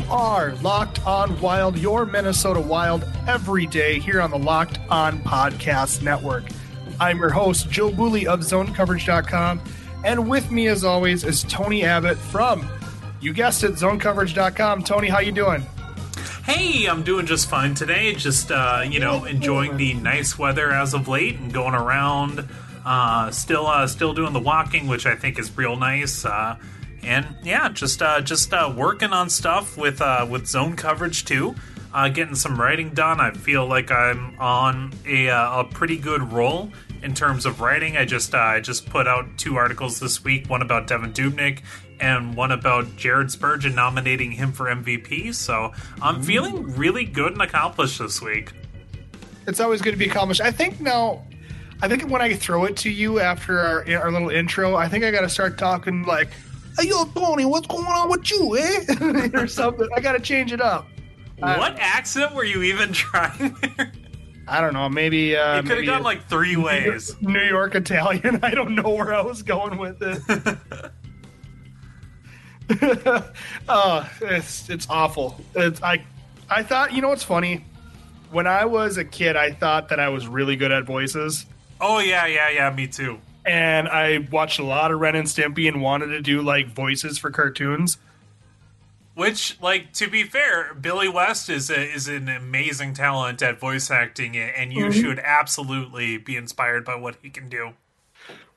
You are Locked On Wild, your Minnesota Wild, every day here on the Locked On Podcast Network. I'm your host, Joe Bouley of ZoneCoverage.com, and with me, as always, is Tony Abbott from, you guessed it, ZoneCoverage.com. Tony, how you doing? Hey, I'm doing just fine today. Just uh, you know, enjoying the nice weather as of late and going around. Uh, still, uh, still doing the walking, which I think is real nice. Uh, and yeah, just uh, just uh, working on stuff with uh, with zone coverage too. Uh, getting some writing done. I feel like I'm on a, uh, a pretty good roll in terms of writing. I just uh, I just put out two articles this week. One about Devin Dubnyk and one about Jared Spurgeon nominating him for MVP. So I'm feeling really good and accomplished this week. It's always good to be accomplished. I think now, I think when I throw it to you after our, our little intro, I think I got to start talking like, hey, yo, Tony, what's going on with you, eh? or something. I got to change it up. What accent were you even trying there? I don't know. Maybe uh, You could have gone like three ways. New York Italian. I don't know where I was going with it. oh, it's it's awful. It's I I thought you know what's funny? When I was a kid, I thought that I was really good at voices, Oh yeah, yeah, yeah. Me too. And I watched a lot of Ren and Stimpy and wanted to do like voices for cartoons. Which, like, to be fair, Billy West is a, is an amazing talent at voice acting, and you should absolutely be inspired by what he can do.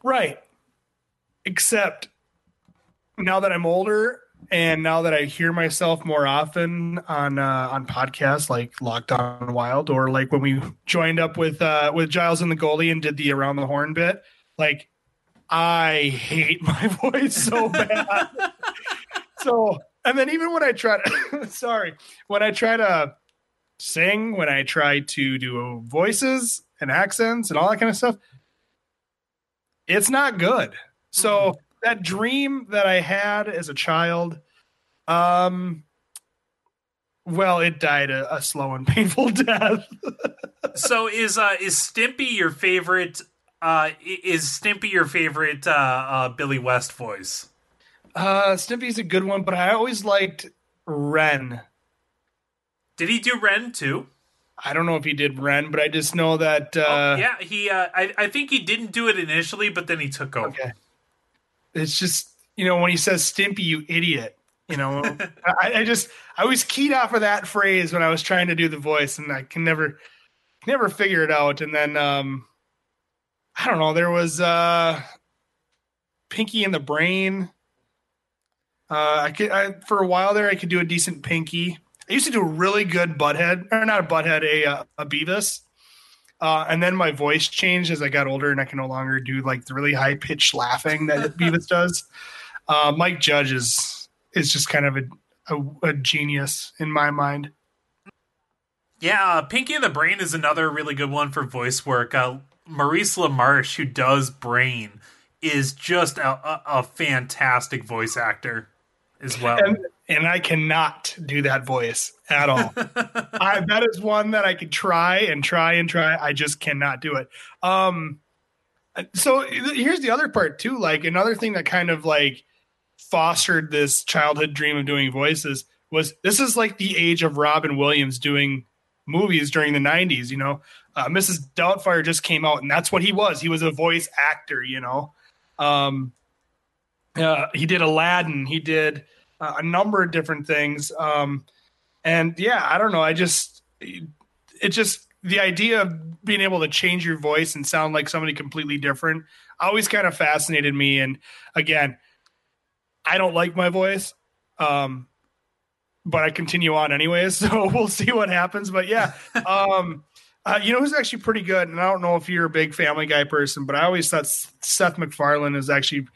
Right. Except now that I'm older and now that I hear myself more often on uh, on podcasts like Locked On Wild or like when we joined up with uh, with Giles and the goalie and did the around the horn bit, like I hate my voice so bad. so and then even when I try to sorry, when I try to sing, when I try to do voices and accents and all that kind of stuff, it's not good. So that dream that I had as a child, um, well, it died a, a slow and painful death. so, is uh, is Stimpy your favorite? Uh, is Stimpy your favorite uh, uh, Billy West voice? Uh, Stimpy's a good one, but I always liked Ren. Did he do Ren too? I don't know if he did Ren, but I just know that. Uh, oh, yeah, he. Uh, I I think he didn't do it initially, but then he took over. Okay. It's just you know when he says Stimpy, you idiot. You know, I, I just I was keyed off of that phrase when I was trying to do the voice, and I can never never figure it out. And then um I don't know. There was uh Pinky in the Brain. Uh, I could I, for a while there I could do a decent Pinky. I used to do a really good Butthead, or not a Butthead, a uh, a Beavis. Uh, and then my voice changed as I got older, and I can no longer do like the really high pitched laughing that Beavis does. Uh, Mike Judge is is just kind of a, a, a genius in my mind. Yeah, uh, Pinky and the Brain is another really good one for voice work. Maurice LaMarche, who does Brain, is just a, a, a fantastic voice actor as well. And, and I cannot do that voice at all. I, that is one that I could try and try and try. I just cannot do it. Um, so here's the other part too. Like another thing that kind of like fostered this childhood dream of doing voices was this is like the age of Robin Williams doing movies during the 90s. You know, uh, Mrs. Doubtfire just came out, and that's what he was. He was a voice actor. You know, um, uh, he did Aladdin. He did uh, a number of different things. Um, and yeah, I don't know. I just, it just, the idea of being able to change your voice and sound like somebody completely different always kind of fascinated me. And again, I don't like my voice. Um, but I continue on anyways, so we'll see what happens. But yeah, um, uh, you know who's actually pretty good, and I don't know if you're a big Family Guy person, but I always thought Seth MacFarlane is actually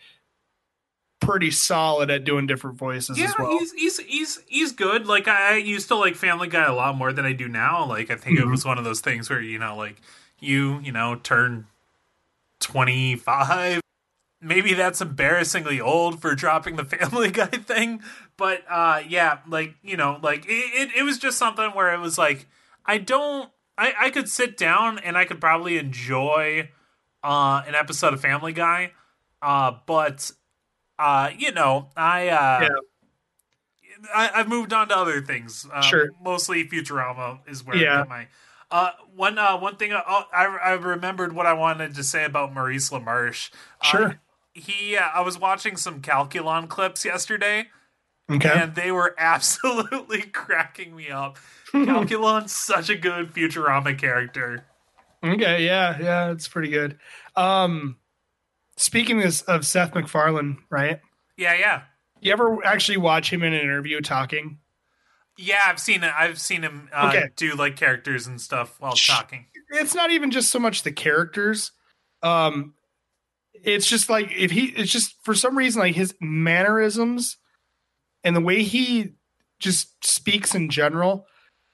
pretty solid at doing different voices yeah, as well. he's he's he's he's good. Like I, I used to like Family Guy a lot more than I do now. Like I think Mm-hmm. it was one of those things where you know, like you you know turn twenty five. Maybe that's embarrassingly old for dropping the Family Guy thing, but uh, yeah, like you know, like it, it, it was just something where it was like I don't, I, I could sit down and I could probably enjoy uh, an episode of Family Guy, uh, but uh, you know, I uh, Yeah. I, I've moved on to other things. Um, Sure. Mostly Futurama is where Yeah. I get my. Uh, one uh, one thing uh, I I remembered what I wanted to say about Maurice LaMarche. Uh, Sure. he uh, I was watching some Calculon clips yesterday, Okay. and they were absolutely cracking me up. Calculon's such a good Futurama character. Okay, yeah, yeah, it's pretty good. Um speaking of, of Seth MacFarlane, right? Yeah, yeah, You ever actually watch him in an interview talking? yeah. I've seen it. I've seen him uh, Okay. do like characters and stuff while talking. It's not even just so much the characters. Um it's just like if he it's just for some reason like his mannerisms and the way he just speaks in general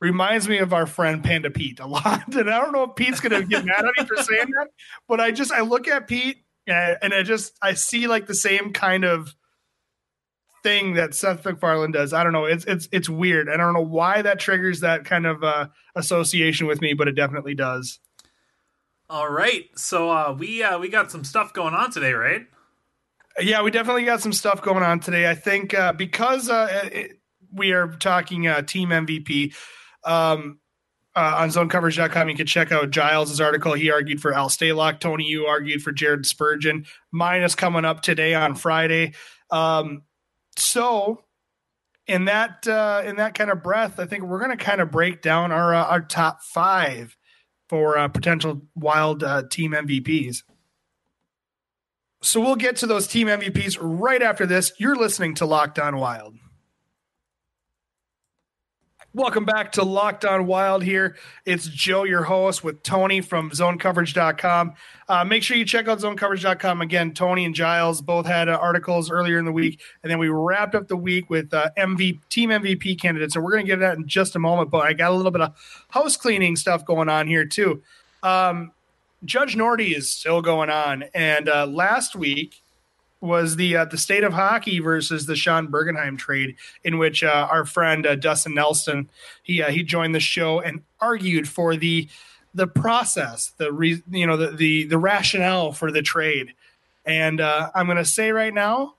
reminds me of our friend Panda Pete a lot. And I don't know if Pete's gonna get mad at me for saying that, but I just I look at Pete and, and I just I see like the same kind of thing that Seth MacFarlane does. I don't know. It's it's it's weird. I don't know why that triggers that kind of uh, association with me, but it definitely does. All right, so uh, we uh, we got some stuff going on today, right? Yeah, we definitely got some stuff going on today. I think uh, because uh, it, we are talking uh, team MVP um, uh, on zonecoverage.com, you can check out Giles' article. He argued for Al Stalock. Tony, you argued for Jared Spurgeon. Mine is coming up today on Friday. Um, so, in that uh, in that kind of breath, I think we're going to kind of break down our uh, our top five for uh, potential wild uh, team MVPs. So we'll get to those team MVPs right after this. You're listening to Locked On Wild. Welcome back to Locked On Wild here. It's Joe, your host, with Tony from zonecoverage.com. Uh, make sure you check out zonecoverage.com. Again, Tony and Giles both had uh, articles earlier in the week, and then we wrapped up the week with uh, team MVP candidates. So we're going to get that in just a moment, but I got a little bit of house cleaning stuff going on here, too. Um, Judge Norty is still going on, and uh, last week was the uh, the state of hockey versus the Sean Bergenheim trade, in which uh, our friend uh, Dustin Nelson he uh, he joined the show and argued for the the process, the re, you know the, the the rationale for the trade, and uh, I'm going to say right now,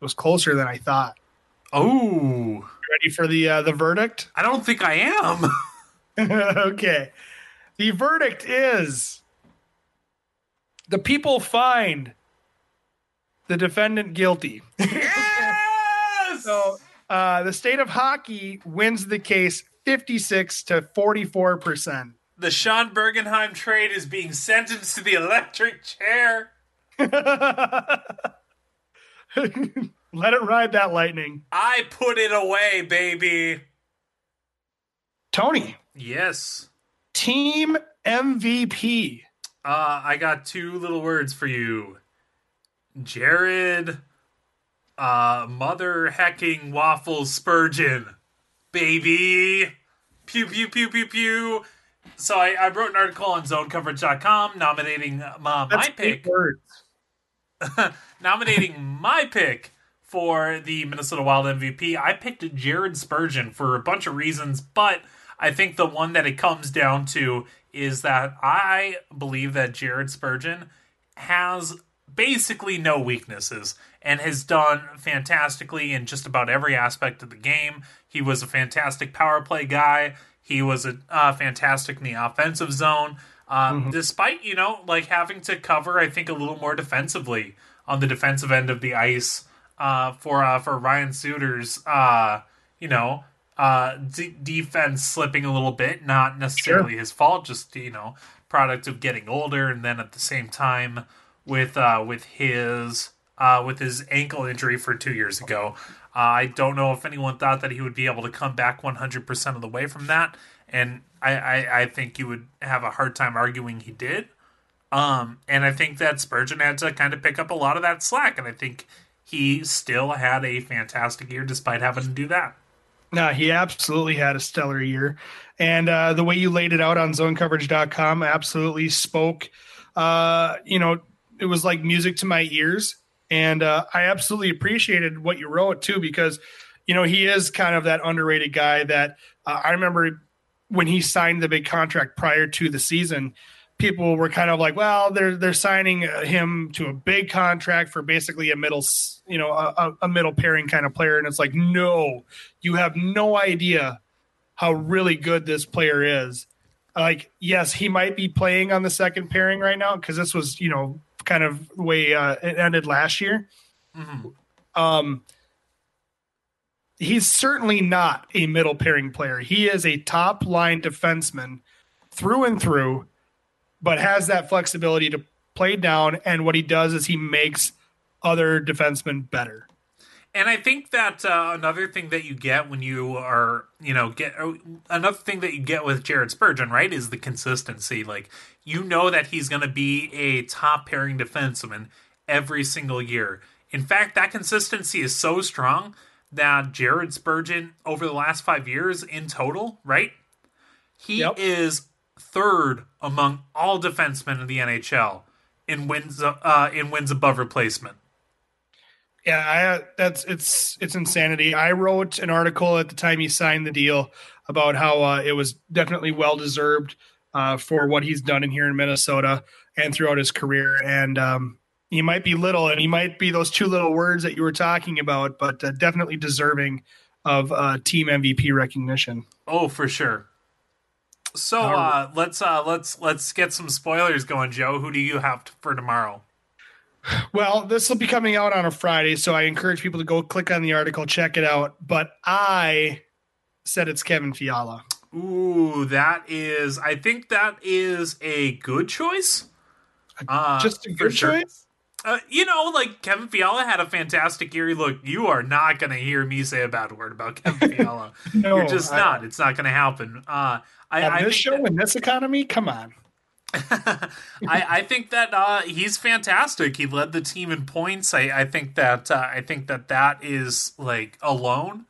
it was closer than I thought. Oh, Ready for the uh, the verdict? I don't think I am. okay. The verdict is the people find the defendant guilty. yes. So uh, the state of hockey wins the case 56 to 44%. the Sean Bergenheim trade is being sentenced to the electric chair. Let it ride that lightning. I put it away, baby. Tony, Yes. team MVP. Uh, I got two little words for you. Jared, uh, mother hecking waffles Spurgeon, baby. Pew pew pew pew pew. So I, I wrote an article on ZoneCoverage.com nominating uh, my, That's pick, nominating my pick for the Minnesota Wild MVP. I picked Jared Spurgeon for a bunch of reasons, but I think the one that it comes down to is that I believe that Jared Spurgeon has basically no weaknesses and has done fantastically in just about every aspect of the game. He was a fantastic power play guy. He was a uh, fantastic in the offensive zone. Um, Despite you know like having to cover, I think a little more defensively on the defensive end of the ice uh, for uh, for Ryan Suter's uh, you know uh, d- defense slipping a little bit. Not necessarily his fault, just you know product of getting older, and then at the same time with uh, with his uh, with his ankle injury for two years ago. Uh, I don't know if anyone thought that he would be able to come back 100% of the way from that, and I, I, I think you would have a hard time arguing he did. Um, and I think that Spurgeon had to kind of pick up a lot of that slack, and I think he still had a fantastic year despite having to do that. No, he absolutely had a stellar year. And uh, the way you laid it out on zonecoverage.com absolutely spoke. Uh, you know, it was like music to my ears. And uh, I absolutely appreciated what you wrote too, because, you know, he is kind of that underrated guy that uh, I remember when he signed the big contract prior to the season. people were kind of like, well, they're they're signing him to a big contract for basically a middle, you know, a, a middle pairing kind of player, and it's like, no, you have no idea how really good this player is. Like, yes, he might be playing on the second pairing right now because this was, you know, kind of the way uh, it ended last year. Mm-hmm. Um, he's certainly not a middle pairing player. He is a top line defenseman through and through, but has that flexibility to play down. And what he does is he makes other defensemen better. And I think that uh, another thing that you get when you are, you know, get uh, another thing that you get with Jared Spurgeon, right, is the consistency. Like you know that he's going to be a top pairing defenseman every single year. In fact, that consistency is so strong that Jared Spurgeon over the last five years in total, right? He yep. is third among all defensemen in the NHL in wins uh, in wins above replacement. Yeah, I, that's it's it's insanity. I wrote an article at the time he signed the deal about how uh, it was definitely well deserved uh, for what he's done in here in Minnesota and throughout his career. And um, he might be little, and he might be those two little words that you were talking about, but uh, definitely deserving of uh, team MVP recognition. Oh, for sure. So uh, let's uh, let's let's get some spoilers going, Joe. Who do you have for tomorrow? Well, this will be coming out on a Friday, so I encourage people to go click on the article, check it out. But I said it's Kevin Fiala. Ooh, that is. I think that is a good choice. Uh, Just a good sure. choice. Uh, you know, like Kevin Fiala had a fantastic year. Look, you are not going to hear me say a bad word about Kevin Fiala. no, You're just I, not. It's not going to happen. Uh, I, on I this show that, in this economy, come on. I, I think that uh, he's fantastic. He led the team in points. I, I think that uh, I think that that is like alone.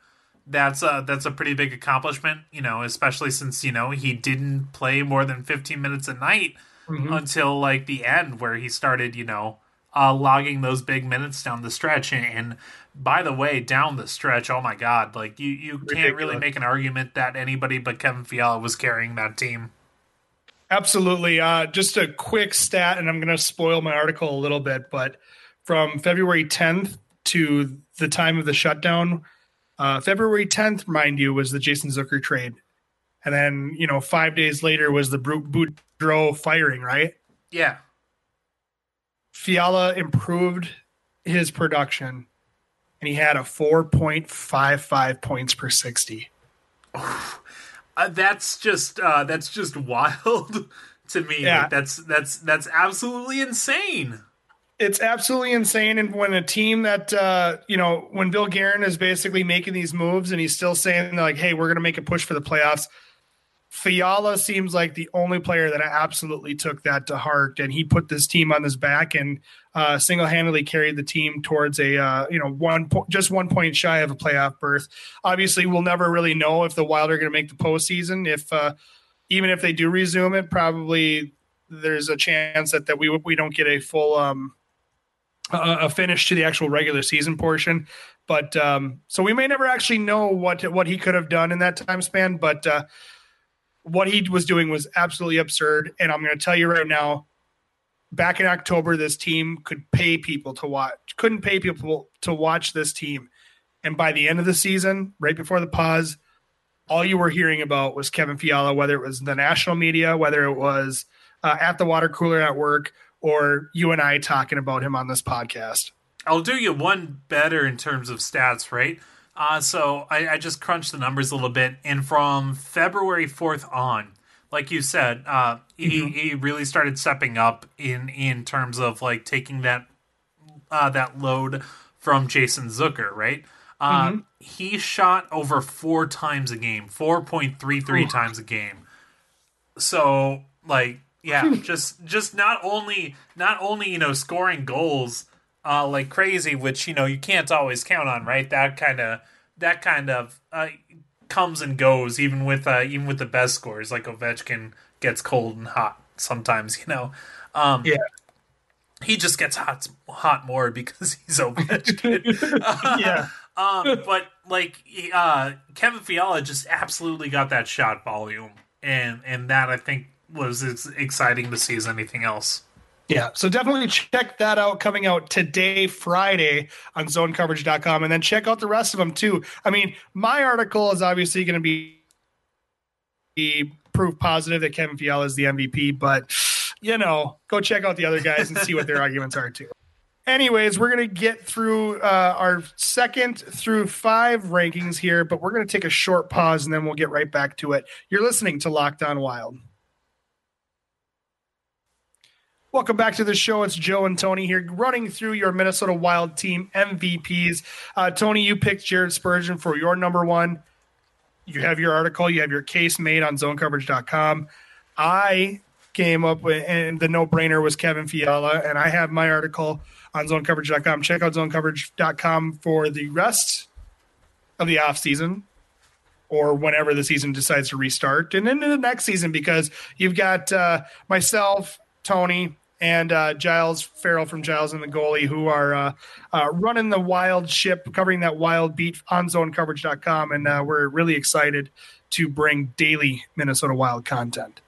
That's a that's a pretty big accomplishment. You know, especially since you know he didn't play more than 15 minutes a night mm-hmm. until like the end, where he started. You know uh, logging those big minutes down the stretch. And, and, by the way, down the stretch, oh my God, like you, you can't really make an argument that anybody but Kevin Fiala was carrying that team. Absolutely. Uh, just a quick stat, and I'm going to spoil my article a little bit, but from February 10th to the time of the shutdown, uh, February 10th, mind you, was the Jason Zucker trade. And then, you know, five days later was the Boudreau firing, right? Yeah. Fiala improved his production and he had a 4.55 points per 60. Uh, that's just uh, that's just wild to me. Yeah. Like, that's that's that's absolutely insane. It's absolutely insane. And when a team that uh, you know, when Bill Guerin is basically making these moves and he's still saying like, "Hey, we're going to make a push for the playoffs," Fiala seems like the only player that absolutely took that to heart, and he put this team on his back and uh, single-handedly carried the team towards a uh, you know one po- just one point shy of a playoff berth. Obviously, we'll never really know if the Wild are going to make the postseason. If uh, even if they do resume it, probably there's a chance that that we we don't get a full um, a finish to the actual regular season portion. But um, so we may never actually know what what he could have done in that time span, but. Uh, what he was doing was absolutely absurd. And I'm going to tell you right now, back in October, this team could pay people to watch, couldn't pay people to watch this team. And by the end of the season, right before the pause, all you were hearing about was Kevin Fiala, whether it was the national media, whether it was uh, at the water cooler at work, or you and I talking about him on this podcast. I'll do you one better in terms of stats, right? Uh, so I, I, just crunched the numbers a little bit, and from February fourth on, like you said, uh, mm-hmm. he, he really started stepping up in in terms of like taking that uh, that load from Jason Zucker, right? Uh, mm-hmm. He shot over four times a game, four point three three times a game. So like, yeah, just just not only not only you know scoring goals uh, like crazy, which you know you can't always count on, right? That kind of that kind of uh, comes and goes, even with uh, even with the best scores. Like Ovechkin gets cold and hot sometimes, you know. Um, yeah, he just gets hot hot more because he's Ovechkin. yeah. um, but like uh, Kevin Fiala just absolutely got that shot volume, and and that I think was as exciting to see as anything else. Yeah, so definitely check that out coming out today, Friday on zonecoverage.com. And then check out the rest of them too. I mean, my article is obviously going to be, proof positive that Kevin Fiala is the MVP, but you know, go check out the other guys and see what their arguments are too. Anyways, we're going to get through uh, our second through five rankings here, but we're going to take a short pause and then we'll get right back to it. You're listening to Locked On Wild. Welcome back to the show. It's Joe and Tony here, running through your Minnesota Wild team MVPs. Uh, Tony, you picked Jared Spurgeon for your number one. You have your article, you have your case made on zonecoverage.com. I came up with, and the no brainer was Kevin Fiala, and I have my article on zonecoverage.com. Check out zonecoverage.com for the rest of the offseason or whenever the season decides to restart and into the next season because you've got uh, myself, Tony, and uh, Giles Farrell from Giles and the goalie, who are uh, uh, running the wild ship, covering that wild beat on zonecoverage.com. And uh, we're really excited to bring daily Minnesota Wild content.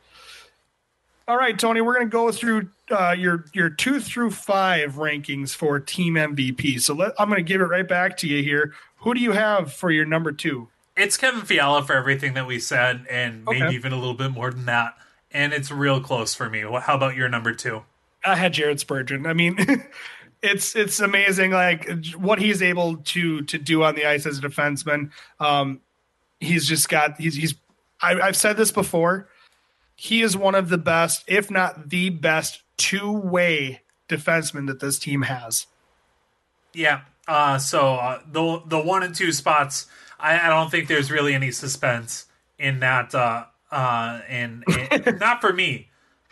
All right, Tony, we're going to go through uh, your your two through five rankings for team MVP. So let, I'm going to give it right back to you here. Who do you have for your number two? It's Kevin Fiala for everything that we said, and maybe okay. even a little bit more than that. And it's real close for me. How about your number two? I had Jared Spurgeon. I mean, it's it's amazing, like what he's able to to do on the ice as a defenseman. Um, he's just got he's he's. I, I've said this before. He is one of the best, if not the best, two way defenseman that this team has. Yeah. Uh, so uh, the the one and two spots, I, I, don't think there's really any suspense in that. Uh, uh, and, and not for me.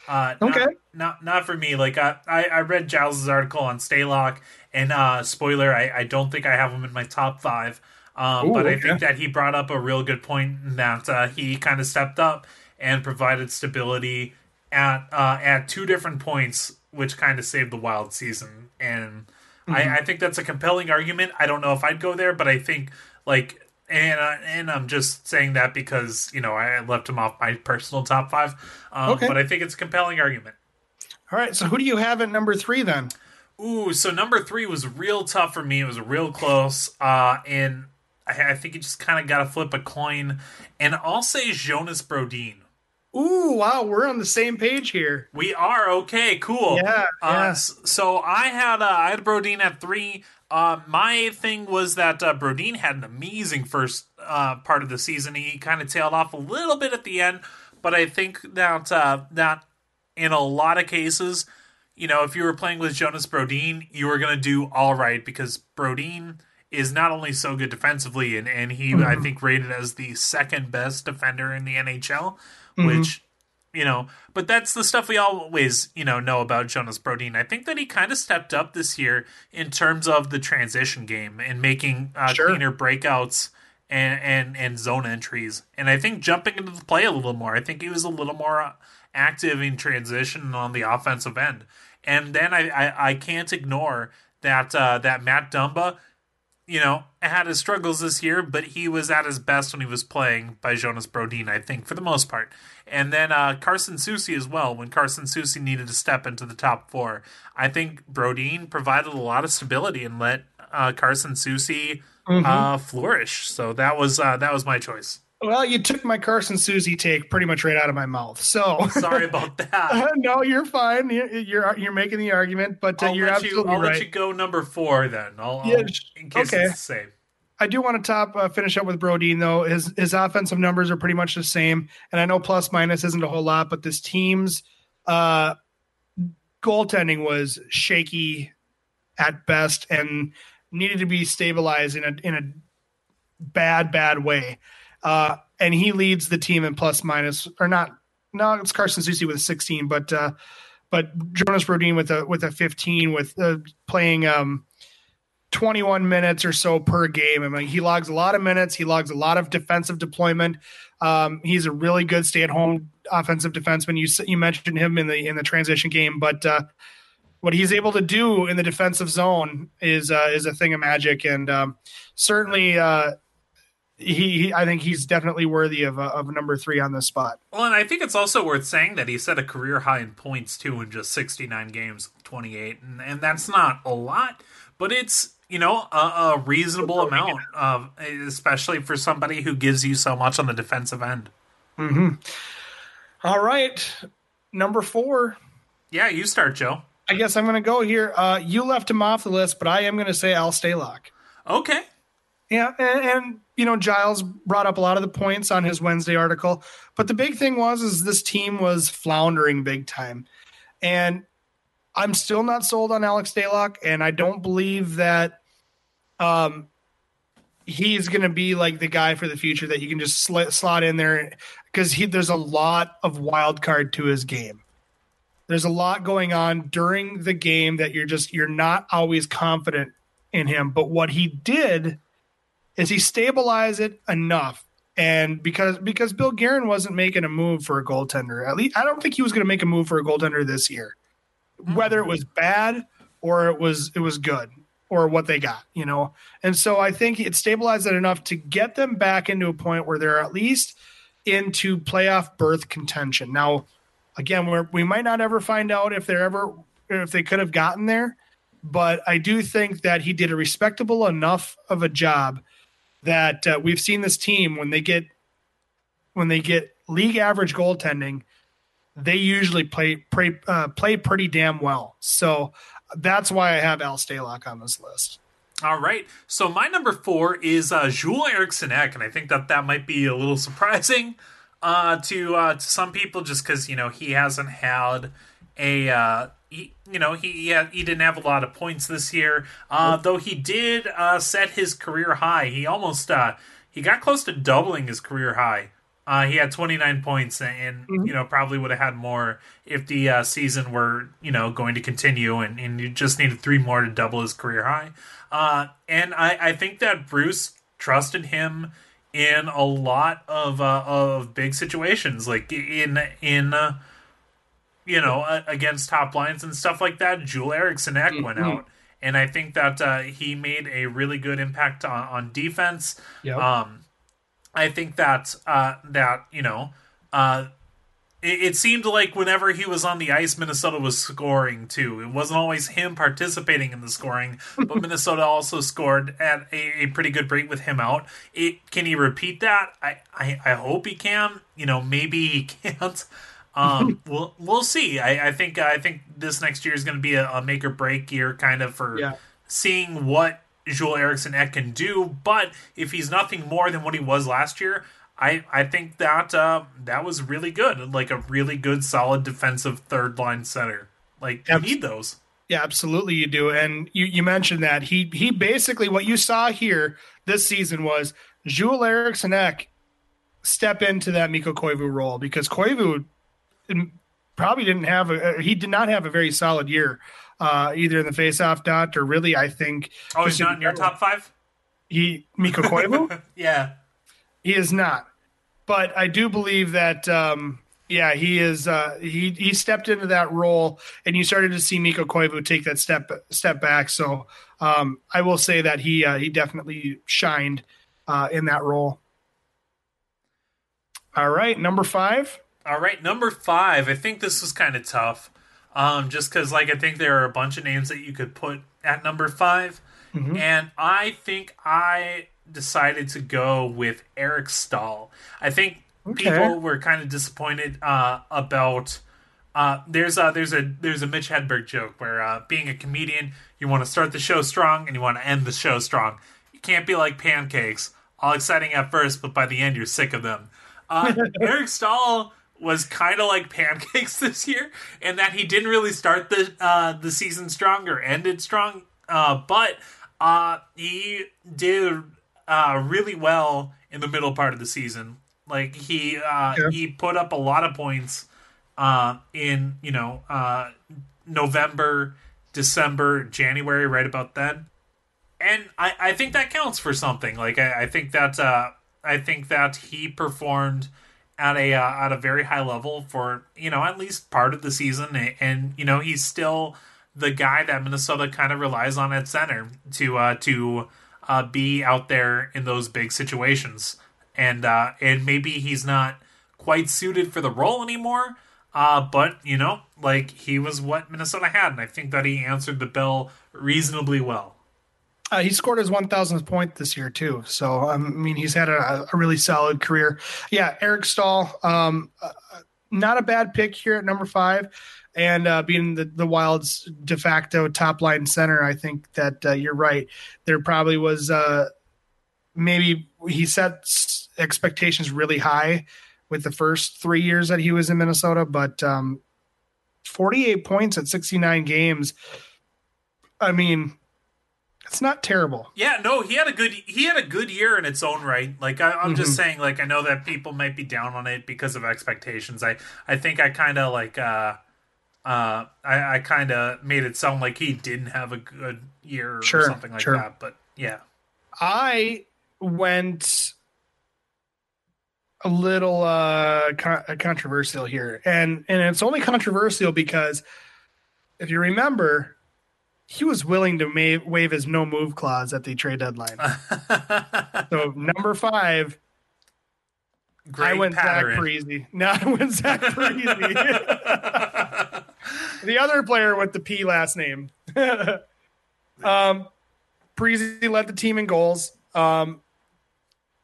Uh, okay. Not, not, not for me. Like I, I read Giles' article on Stalock, and uh, spoiler, I, I don't think I have him in my top five. Um, Ooh, but I okay. think that he brought up a real good point that uh, he kind of stepped up and provided stability at uh, at two different points, which kind of saved the Wild season. And mm-hmm. I, I think that's a compelling argument. I don't know if I'd go there, but I think like and uh, and I'm just saying that because you know I left him off my personal top five. Um, okay. But I think it's a compelling argument. All right, so who do you have at number three then? Ooh, so number three was real tough for me. It was real close, uh, and I, I think you just kind of got to flip a coin. And I'll say Jonas Brodin. Ooh, wow, we're on the same page here. We are okay, cool. Yeah, uh, So I had uh, I had Brodin at three. Uh, my thing was that uh, Brodin had an amazing first uh, part of the season. He kind of tailed off a little bit at the end, but I think that uh, that in a lot of cases, you know, if you were playing with Jonas Brodin, you were going to do all right because Brodin is not only so good defensively, and, and he, mm-hmm. I think, rated as the second best defender in the NHL, mm-hmm. which you know, but that's the stuff we always, you know, know about Jonas Brodin. I think that he kind of stepped up this year in terms of the transition game and making uh, sure. cleaner breakouts and, and and zone entries. And I think jumping into the play a little more. I think he was a little more active in transition on the offensive end. And then I I, I can't ignore that uh, that Matt Dumba you know, had his struggles this year, but he was at his best when he was playing by Jonas Brodin, I think, for the most part. And then uh, Carson Soucy as well, when Carson Soucy needed to step into the top four. I think Brodin provided a lot of stability and let uh, Carson Soucy mm-hmm. uh, flourish. So that was uh, that was my choice. Well, you took my Carson Soucy take pretty much right out of my mouth. So sorry about that. no, you're fine. You're, you're, you're making the argument, but uh, you're absolutely you, I'll right. let you go number four then. I'll, yeah, I'll, in case okay. it's the same. I do want to top uh, finish up with Brodin though. His his offensive numbers are pretty much the same, and I know plus minus isn't a whole lot, but this team's uh, goaltending was shaky at best and needed to be stabilized in a in a bad bad way. Uh, and he leads the team in plus minus, or not. No, it's Carson Soucy with a 16, but uh, but Jonas Brodin with a with a 15 with uh, playing um, 21 minutes or so per game. I mean, he logs a lot of minutes. He logs a lot of defensive deployment. Um, he's a really good stay at home offensive defenseman. You you mentioned him in the in the transition game, but uh, what he's able to do in the defensive zone is uh, is a thing of magic, and um, certainly uh, he, he, I think he's definitely worthy of a, of number three on this spot. Well, and I think it's also worth saying that he set a career high in points too in just 69 games, 28, and, and that's not a lot, but it's you know a, a reasonable amount of, especially for somebody who gives you so much on the defensive end. Mm-hmm. All right, number four. Yeah, you start, Joe. I guess I'm going to go here. Uh, you left him off the list, but I am going to say Al Stalock. Okay. Yeah, and, and, you know Giles brought up a lot of the points on his Wednesday article, but the big thing was is this team was floundering big time, and I'm still not sold on Alex Stalock, and I don't believe that um he's going to be like the guy for the future that you can just sl- slot in there because he there's a lot of wild card to his game. There's a lot going on during the game that you're just you're not always confident in him, but what he did is he stabilized it enough. And because because Bill Guerin wasn't making a move for a goaltender, at least I don't think he was going to make a move for a goaltender this year, whether it mm. was bad or it was it was good or what they got, you know. And so I think it stabilized it enough to get them back into a point where they're at least into playoff birth contention. Now, again, we we might not ever find out if they're ever if they could have gotten there, but I do think that he did a respectable enough of a job that uh, we've seen this team when they get when they get league average goaltending, they usually play play, uh, play pretty damn well. So that's why I have Al Stalock on this list. All right. So my number four is uh, Joel Eriksson Ek, and I think that that might be a little surprising uh, to uh, to some people, just because you know he hasn't had a uh, he, you know he he, didn't have a lot of points this year. Uh, though he did uh, set his career high. He almost uh, he got close to doubling his career high. Uh, he had 29 points, and Mm-hmm. you know probably would have had more if the uh, season were you know going to continue, and, and you just needed three more to double his career high. Uh, and I, I think that Bruce trusted him in a lot of uh, of big situations, like in in uh, you know uh, against top lines and stuff like that. Joel Eriksson Ek went Mhm. out, and I think that uh, he made a really good impact on, on defense. Yep. Um, I think that uh, that you know, uh, it, it seemed like whenever he was on the ice, Minnesota was scoring too. It wasn't always him participating in the scoring, but Minnesota also scored at a, a pretty good rate with him out. It can he repeat that? I, I, I hope he can. You know, maybe he can't. Um, we'll we'll see. I, I think I think this next year is going to be a, a make or break year, kind of for Yeah. seeing what Joel Eriksson Ek can do. But if he's nothing more than what he was last year, I, I think that uh, that was really good. Like a really good, solid defensive third line center. Like you Abs- need those. Yeah, absolutely you do. And you, you mentioned that he he basically what you saw here this season was Joel Eriksson Ek step into that Mikko Koivu role because Koivu probably didn't have a he did not have a very solid year uh, either in the faceoff dot or really I think Oh, he's not in your top five. he Mikko Koivu Yeah. he is not. But I do believe that um, yeah, he is uh, he he stepped into that role and you started to see Mikko Koivu take that step step back. So um, I will say that he uh, he definitely shined uh, in that role. All right, number 5. All right, number five. I think this was kind of tough, um, just because like I think there are a bunch of names that you could put at number 5 and I think I decided to go with Eric Staal. I think Okay. people were kind of disappointed uh, about. Uh, there's a there's a there's a Mitch Hedberg joke where uh, being a comedian, you want to start the show strong and you want to end the show strong. You can't be like pancakes, all exciting at first, but by the end you're sick of them. Uh, Eric Staal was kind of like pancakes this year, and that he didn't really start the uh, the season strong or ended strong, uh, but uh, he did uh, really well in the middle part of the season. Like he uh, Yeah. he put up a lot of points uh, in you know uh, November, December, January, right about then and I, I think that counts for something. Like I, I think that uh, I think that he performed at a uh, at a very high level for you know at least part of the season, and, and you know he's still the guy that Minnesota kind of relies on at center to uh, to uh, be out there in those big situations. And uh, and maybe he's not quite suited for the role anymore. Uh, but you know, like he was what Minnesota had, and I think that he answered the bell reasonably well. Uh, he scored his 1,000th point this year too. So I mean, he's had a, a, really solid career. Yeah, Eric Staal, um, uh, not a bad pick here at number five, and uh, being the the Wild's de facto top line center, I think that uh, you're right. There probably was uh, maybe he set expectations really high with the first three years that he was in Minnesota, but um, 48 points at 69 games. I mean, it's not terrible. Yeah, no, he had a good he had a good year in its own right. Like I, am mm-hmm. just saying, like I know that people might be down on it because of expectations. I I think I kind of like uh uh I, I kind of made it sound like he didn't have a good year sure, or something like sure. that. But yeah, I went a little uh con- controversial here, and and it's only controversial because if you remember he was willing to ma- waive his no move clause at the trade deadline. so number five, Great I went pattern. Zach Parise. No, I went Zach Parise. the other player with the P last name. um, led the team in goals. Um,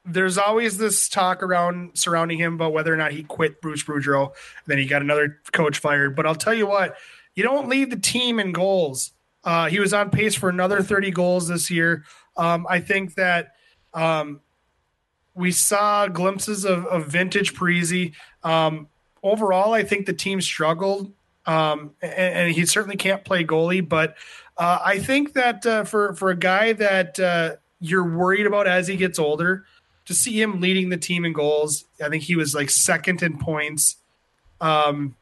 there's always this talk around surrounding him about whether or not he quit Bruce Boudreau. Then he got another coach fired. But I'll tell you what, you don't lead the team in goals uh, he was on pace for another 30 goals this year. Um, I think that um, we saw glimpses of, of vintage Parise. Um, overall, I think the team struggled, um, and, and, he certainly can't play goalie. But uh, I think that uh, for for a guy that uh, you're worried about as he gets older, to see him leading the team in goals, I think he was like second in points. Um,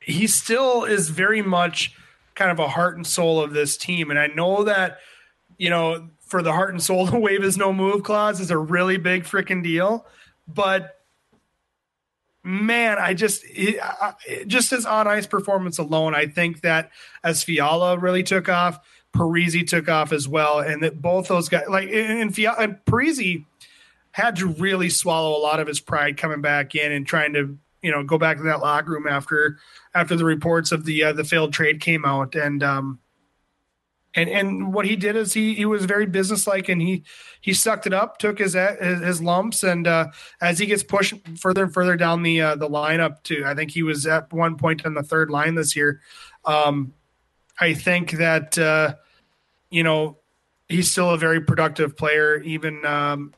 he still is very much kind of a heart and soul of this team. And I know that, you know, for the heart and soul to wave is no move clause is a really big freaking deal. But man, I just it, just his on ice performance alone, I think that as Fiala really took off, Parise took off as well, and that both those guys like and Fiala and Parise had to really swallow a lot of his pride coming back in and trying to you know go back to that locker room after after the reports of the uh, the failed trade came out. And um and and what he did is he he was very businesslike and he he sucked it up took his his, his lumps and uh, as he gets pushed further and further down the uh, the lineup to I think he was at one point on the third line this year. Um I think that uh you know he's still a very productive player even um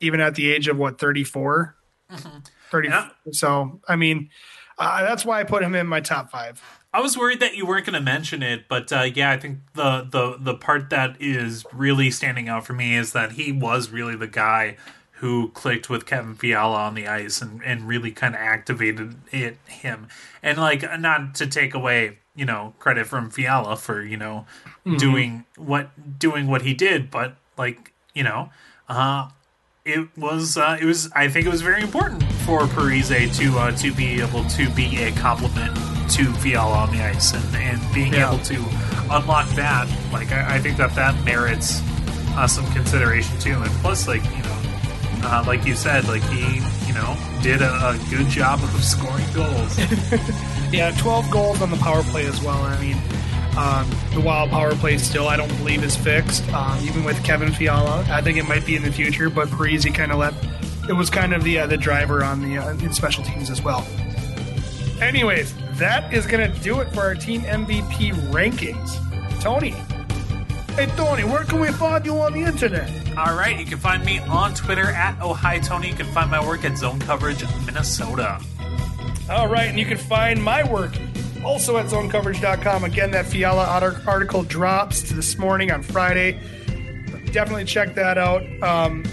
even at the age of what 34 mm-hmm. 30. Yeah. So, I mean, uh, that's why I put him in my top five. I was worried that you weren't going to mention it, but uh, yeah, I think the, the the part that is really standing out for me is that he was really the guy who clicked with Kevin Fiala on the ice and, and really kind of activated it him. And like not to take away, you know, credit from Fiala for, you know, mm-hmm. doing what doing what he did, but like, you know, uh it was uh, it was I think it was very important for Parise to uh, to be able to be a complement to Fiala on the ice and, and being yeah. able to unlock that. Like I, I think that that merits uh, some consideration too. And plus like you know uh, like you said like he you know did a, a good job of scoring goals. Yeah 12 goals on the power play as well. I mean um, the wild power play still, I don't believe, is fixed. Um, even with Kevin Fiala, I think it might be in the future. But Parise kind of let it was kind of the uh, the driver on the uh, in special teams as well. Anyways, that is going to do it for our team MVP rankings. Tony, hey Tony, where can we find you on the internet? All right, you can find me on Twitter at Oh Hi Tony. You can find my work at Zone Coverage Minnesota. All right, and you can find my work also at zonecoverage.com. Again, that Fiala article drops this morning on Friday. Definitely check that out. Um,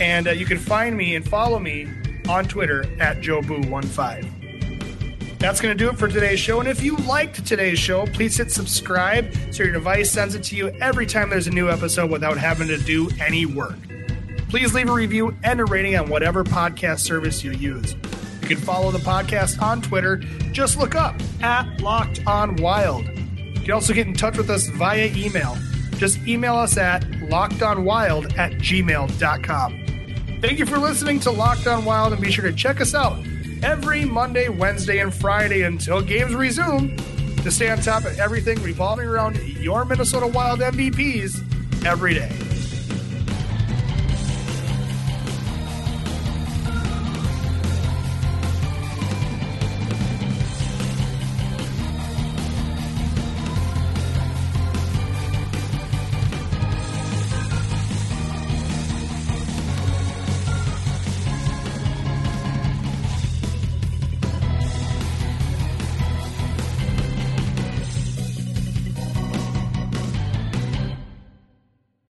and uh, you can find me and follow me on Twitter at JoeBoo15. That's going to do it for today's show. And if you liked today's show, please hit subscribe so your device sends it to you every time there's a new episode without having to do any work. Please leave a review and a rating on whatever podcast service you use. You can follow the podcast on Twitter. Just look up at Locked On Wild. You can also get in touch with us via email. just email us at lockedonwild at gmail.com. Thank you for listening to Locked On Wild, and be sure to check us out every Monday, Wednesday, and Friday until games resume to stay on top of everything revolving around your Minnesota Wild MVPs every day.